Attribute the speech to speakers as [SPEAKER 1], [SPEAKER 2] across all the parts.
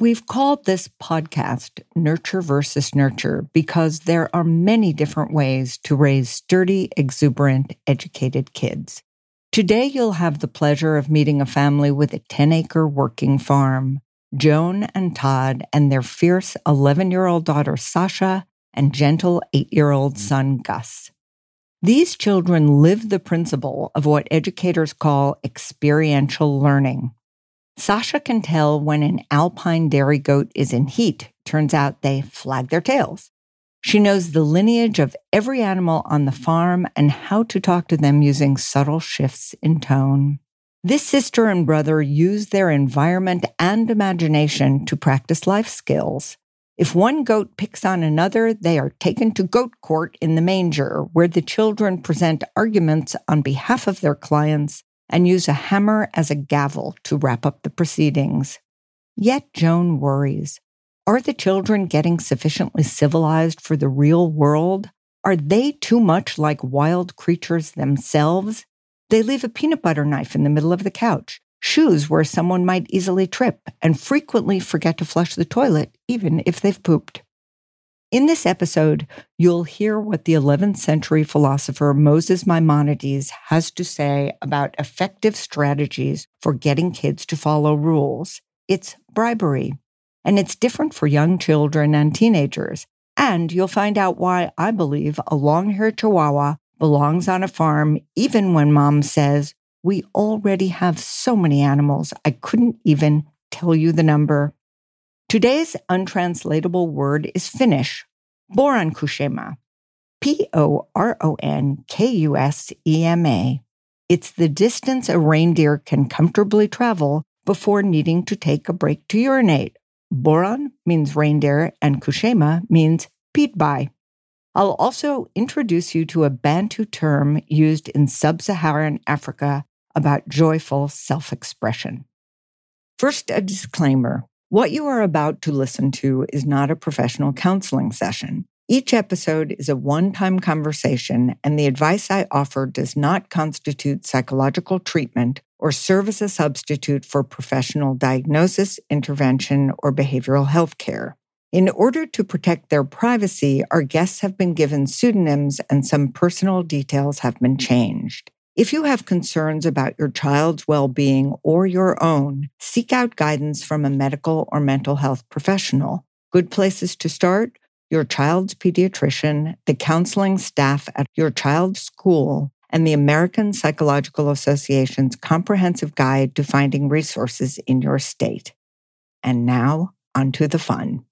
[SPEAKER 1] We've called this podcast Nurture versus Nurture because there are many different ways to raise sturdy, exuberant, educated kids. Today, you'll have the pleasure of meeting a family with a 10 acre working farm. Joan and Todd and their fierce 11 year old daughter, Sasha, and gentle eight year old son, Gus. These children live the principle of what educators call experiential learning. Sasha can tell when an alpine dairy goat is in heat. Turns out they flag their tails. She knows the lineage of every animal on the farm and how to talk to them using subtle shifts in tone. This sister and brother use their environment and imagination to practice life skills. If one goat picks on another, they are taken to goat court in the manger, where the children present arguments on behalf of their clients and use a hammer as a gavel to wrap up the proceedings. Yet Joan worries. Are the children getting sufficiently civilized for the real world? Are they too much like wild creatures themselves? They leave a peanut butter knife in the middle of the couch, shoes where someone might easily trip, and frequently forget to flush the toilet, even if they've pooped. In this episode, you'll hear what the 11th century philosopher Moses Maimonides has to say about effective strategies for getting kids to follow rules. It's bribery, and it's different for young children and teenagers. And you'll find out why I believe a long haired chihuahua belongs on a farm, even when mom says, We already have so many animals, I couldn't even tell you the number. Today's untranslatable word is Finnish, Poronkusema, P O R O N K U S E M A. It's the distance a reindeer can comfortably travel before needing to take a break to urinate. Poron means reindeer and kusema means peed by. I'll also introduce you to a Bantu term used in sub Saharan Africa about joyful self expression. First, a disclaimer what you are about to listen to is not a professional counseling session. Each episode is a one time conversation, and the advice I offer does not constitute psychological treatment or serve as a substitute for professional diagnosis, intervention, or behavioral health care. In order to protect their privacy, our guests have been given pseudonyms and some personal details have been changed. If you have concerns about your child's well being or your own, seek out guidance from a medical or mental health professional. Good places to start your child's pediatrician, the counseling staff at your child's school, and the American Psychological Association's comprehensive guide to finding resources in your state. And now, onto the fun.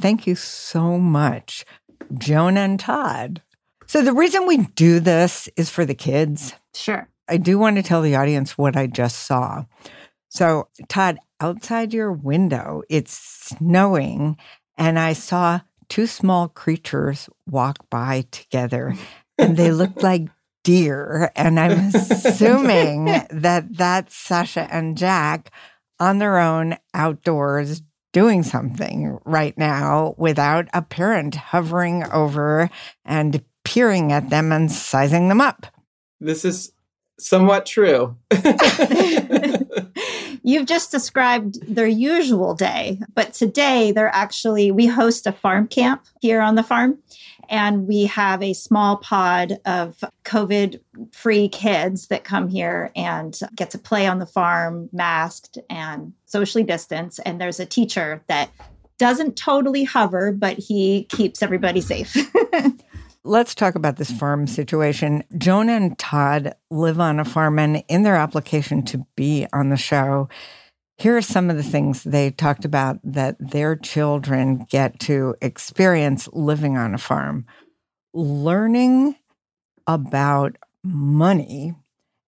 [SPEAKER 1] Thank you so much, Joan and Todd. So, the reason we do this is for the kids.
[SPEAKER 2] Sure.
[SPEAKER 1] I do want to tell the audience what I just saw. So, Todd, outside your window, it's snowing, and I saw two small creatures walk by together, and they looked like deer. And I'm assuming that that's Sasha and Jack on their own outdoors doing something right now without a parent hovering over and peering at them and sizing them up.
[SPEAKER 3] This is somewhat true.
[SPEAKER 2] You've just described their usual day, but today they're actually, we host a farm camp here on the farm. And we have a small pod of COVID free kids that come here and get to play on the farm, masked and socially distanced. And there's a teacher that doesn't totally hover, but he keeps everybody safe.
[SPEAKER 1] Let's talk about this farm situation. Joan and Todd live on a farm, and in their application to be on the show, here are some of the things they talked about that their children get to experience living on a farm. Learning about money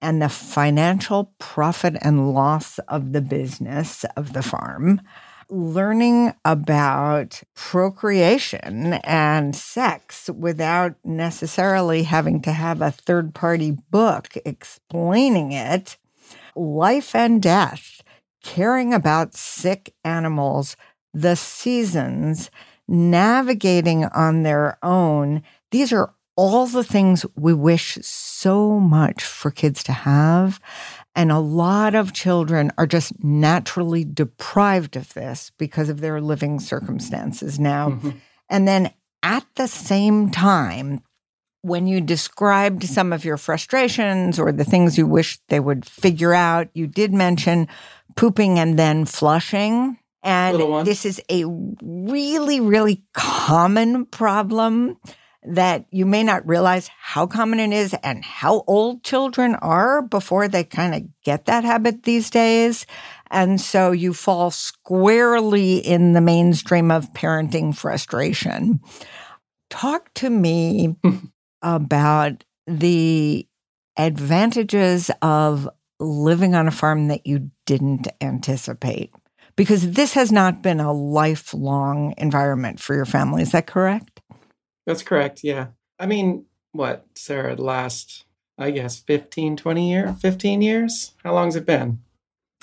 [SPEAKER 1] and the financial profit and loss of the business of the farm, learning about procreation and sex without necessarily having to have a third party book explaining it, life and death, caring about sick animals, the seasons, navigating on their own. These are all the things we wish so much for kids to have. And a lot of children are just naturally deprived of this because of their living circumstances now. Mm-hmm. And then at the same time, when you described some of your frustrations or the things you wish they would figure out, you did mention pooping and then flushing. And this is a really, really common problem that you may not realize how common it is and how old children are before they kind of get that habit these days. And so you fall squarely in the mainstream of parenting frustration. Talk to me about the advantages of living on a farm that you didn't anticipate. Because this has not been a lifelong environment for your family. Is that correct?
[SPEAKER 3] That's correct. Yeah. I mean, what, Sarah, the last, I guess, 15, 20 years, 15 years? How long's it been?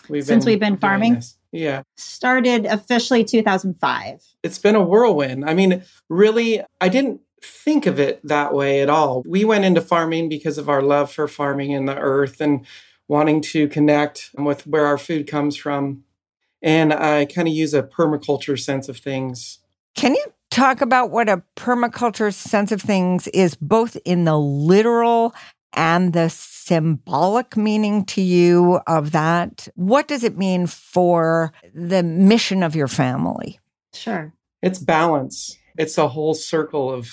[SPEAKER 2] We've Since been we've been farming? This.
[SPEAKER 3] Yeah.
[SPEAKER 2] Started officially 2005.
[SPEAKER 3] It's been a whirlwind. I mean, really, I didn't think of it that way at all. We went into farming because of our love for farming and the earth and wanting to connect with where our food comes from. And I kind of use a permaculture sense of things.
[SPEAKER 1] Can you talk about what a permaculture sense of things is, both in the literal and the symbolic meaning to you of that? What does it mean for the mission of your family?
[SPEAKER 2] Sure.
[SPEAKER 3] It's balance. It's a whole circle of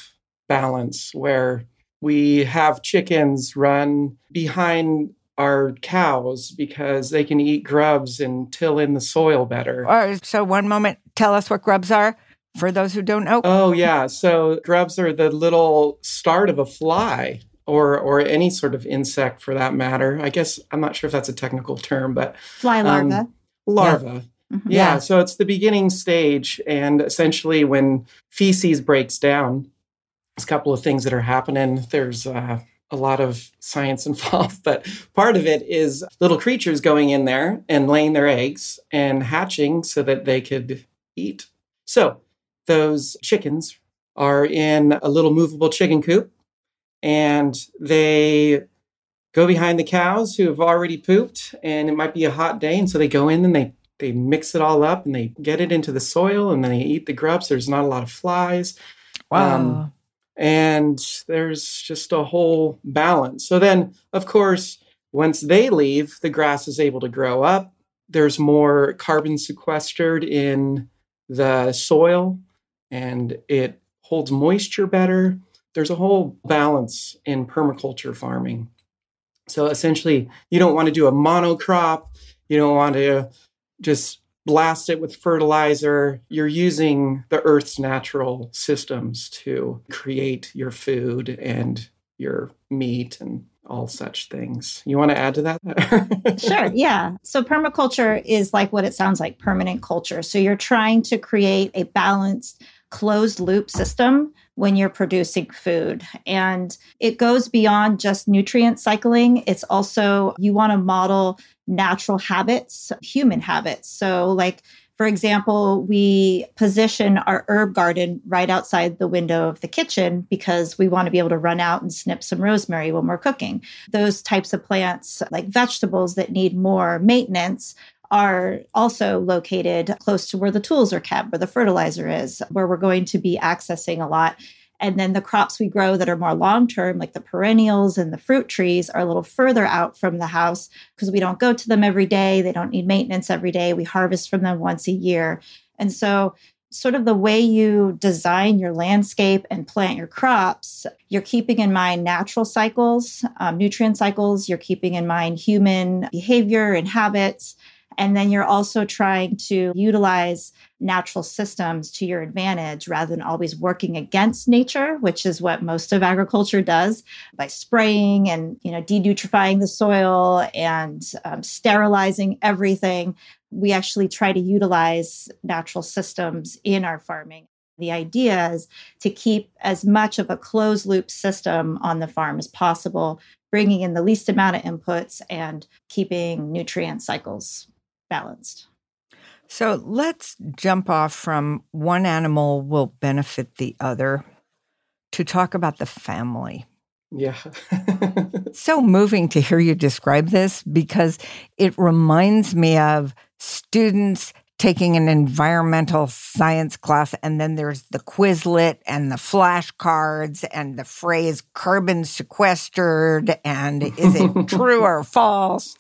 [SPEAKER 3] balance where we have chickens run behind our cows because they can eat grubs and till in the soil better.
[SPEAKER 1] Oh so, one moment, tell us what grubs are for those who don't know?
[SPEAKER 3] Oh, yeah. So grubs are the little start of a fly or or any sort of insect for that matter. I guess I'm not sure if that's a technical term, but
[SPEAKER 2] fly larva. Um,
[SPEAKER 3] larva. Yeah. Mm-hmm. yeah. So it's the beginning stage. And essentially, when feces breaks down, there's a couple of things that are happening. There's uh, a lot of science involved, but part of it is little creatures going in there and laying their eggs and hatching so that they could eat. So those chickens are in a little movable chicken coop and they go behind the cows who have already pooped and it might be a hot day and so they go in and they they mix it all up and they get it into the soil and then they eat the grubs there's not a lot of flies
[SPEAKER 1] wow um,
[SPEAKER 3] and there's just a whole balance so then of course once they leave the grass is able to grow up there's more carbon sequestered in the soil and it holds moisture better. There's a whole balance in permaculture farming. So essentially, you don't want to do a monocrop. You don't want to just blast it with fertilizer. You're using the earth's natural systems to create your food and your meat and all such things. You want to add to that?
[SPEAKER 2] sure. Yeah. So permaculture is like what it sounds like permanent culture. So you're trying to create a balanced closed loop system when you're producing food. And it goes beyond just nutrient cycling. It's also, you want to model natural habits, human habits. So, like, for example, we position our herb garden right outside the window of the kitchen because we want to be able to run out and snip some rosemary when we're cooking. Those types of plants, like vegetables that need more maintenance, are also located close to where the tools are kept, where the fertilizer is, where we're going to be accessing a lot. And then the crops we grow that are more long term, like the perennials and the fruit trees, are a little further out from the house because we don't go to them every day. They don't need maintenance every day. We harvest from them once a year. And so, sort of the way you design your landscape and plant your crops, you're keeping in mind natural cycles, um, nutrient cycles, you're keeping in mind human behavior and habits And then you're also trying to utilize natural systems to your advantage rather than always working against nature, which is what most of agriculture does by spraying and, you know, denutrifying the soil and um, sterilizing everything. We actually try to utilize natural systems in our farming. The idea is to keep as much of a closed loop system on the farm as possible, bringing in the least amount of inputs and keeping nutrient cycles balanced.
[SPEAKER 1] So let's jump off from one animal will benefit the other to talk about the family.
[SPEAKER 3] Yeah.
[SPEAKER 1] so moving to hear you describe this because it reminds me of students taking an environmental science class and then there's the Quizlet and the flashcards and the phrase carbon sequestered and is it true or false?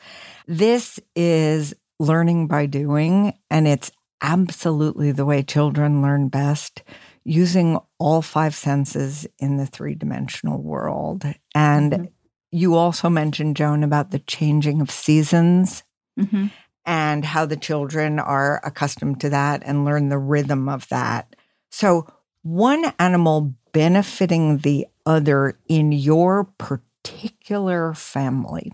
[SPEAKER 1] This is learning by doing, and it's absolutely the way children learn best using all five senses in the three dimensional world. And mm-hmm. you also mentioned, Joan, about the changing of seasons. Mm-hmm. And how the children are accustomed to that and learn the rhythm of that. So, one animal benefiting the other in your particular family.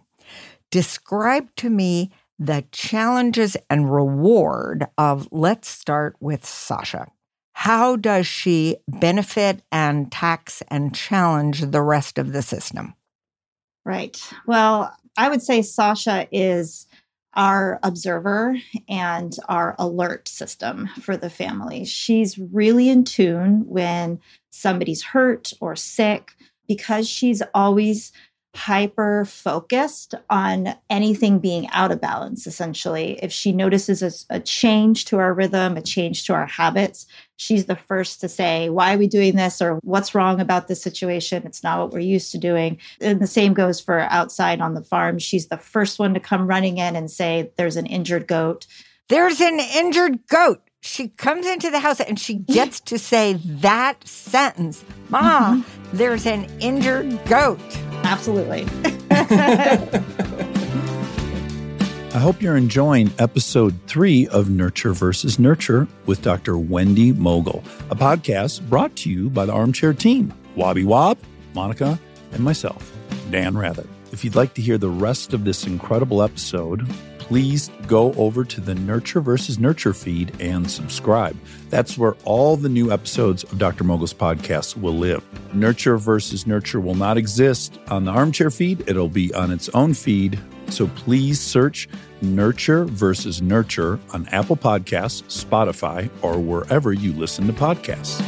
[SPEAKER 1] Describe to me the challenges and reward of let's start with Sasha. How does she benefit and tax and challenge the rest of the system?
[SPEAKER 2] Right. Well, I would say Sasha is our observer and our alert system for the family. She's really in tune when somebody's hurt or sick because she's always hyper focused on anything being out of balance essentially. If she notices a, a, change to our rhythm a change to our habits she's the first to say why are we doing this? or what's wrong about this situation? It's not what we're used to doing. And the same goes for outside on the farm. She's the first one to come running in and say there's an injured goat.
[SPEAKER 1] There's an injured goat. She comes into the house and she gets to say that sentence. Mom mm-hmm. there's an injured goat
[SPEAKER 2] Absolutely.
[SPEAKER 4] I hope you're enjoying episode three of Nurture versus Nurture with Dr. Wendy Mogel, a podcast brought to you by the Armchair Team, Wobby Wob, Monica, and myself, Dan Rather. If you'd like to hear the rest of this incredible episode, please go over to the Nurture versus Nurture feed and subscribe. That's where all the new episodes of Dr. Mogel's podcast will live. Nurture versus Nurture will not exist on the Armchair feed, it'll be on its own feed. So please search Nurture versus Nurture on Apple Podcasts, Spotify, or wherever you listen to podcasts.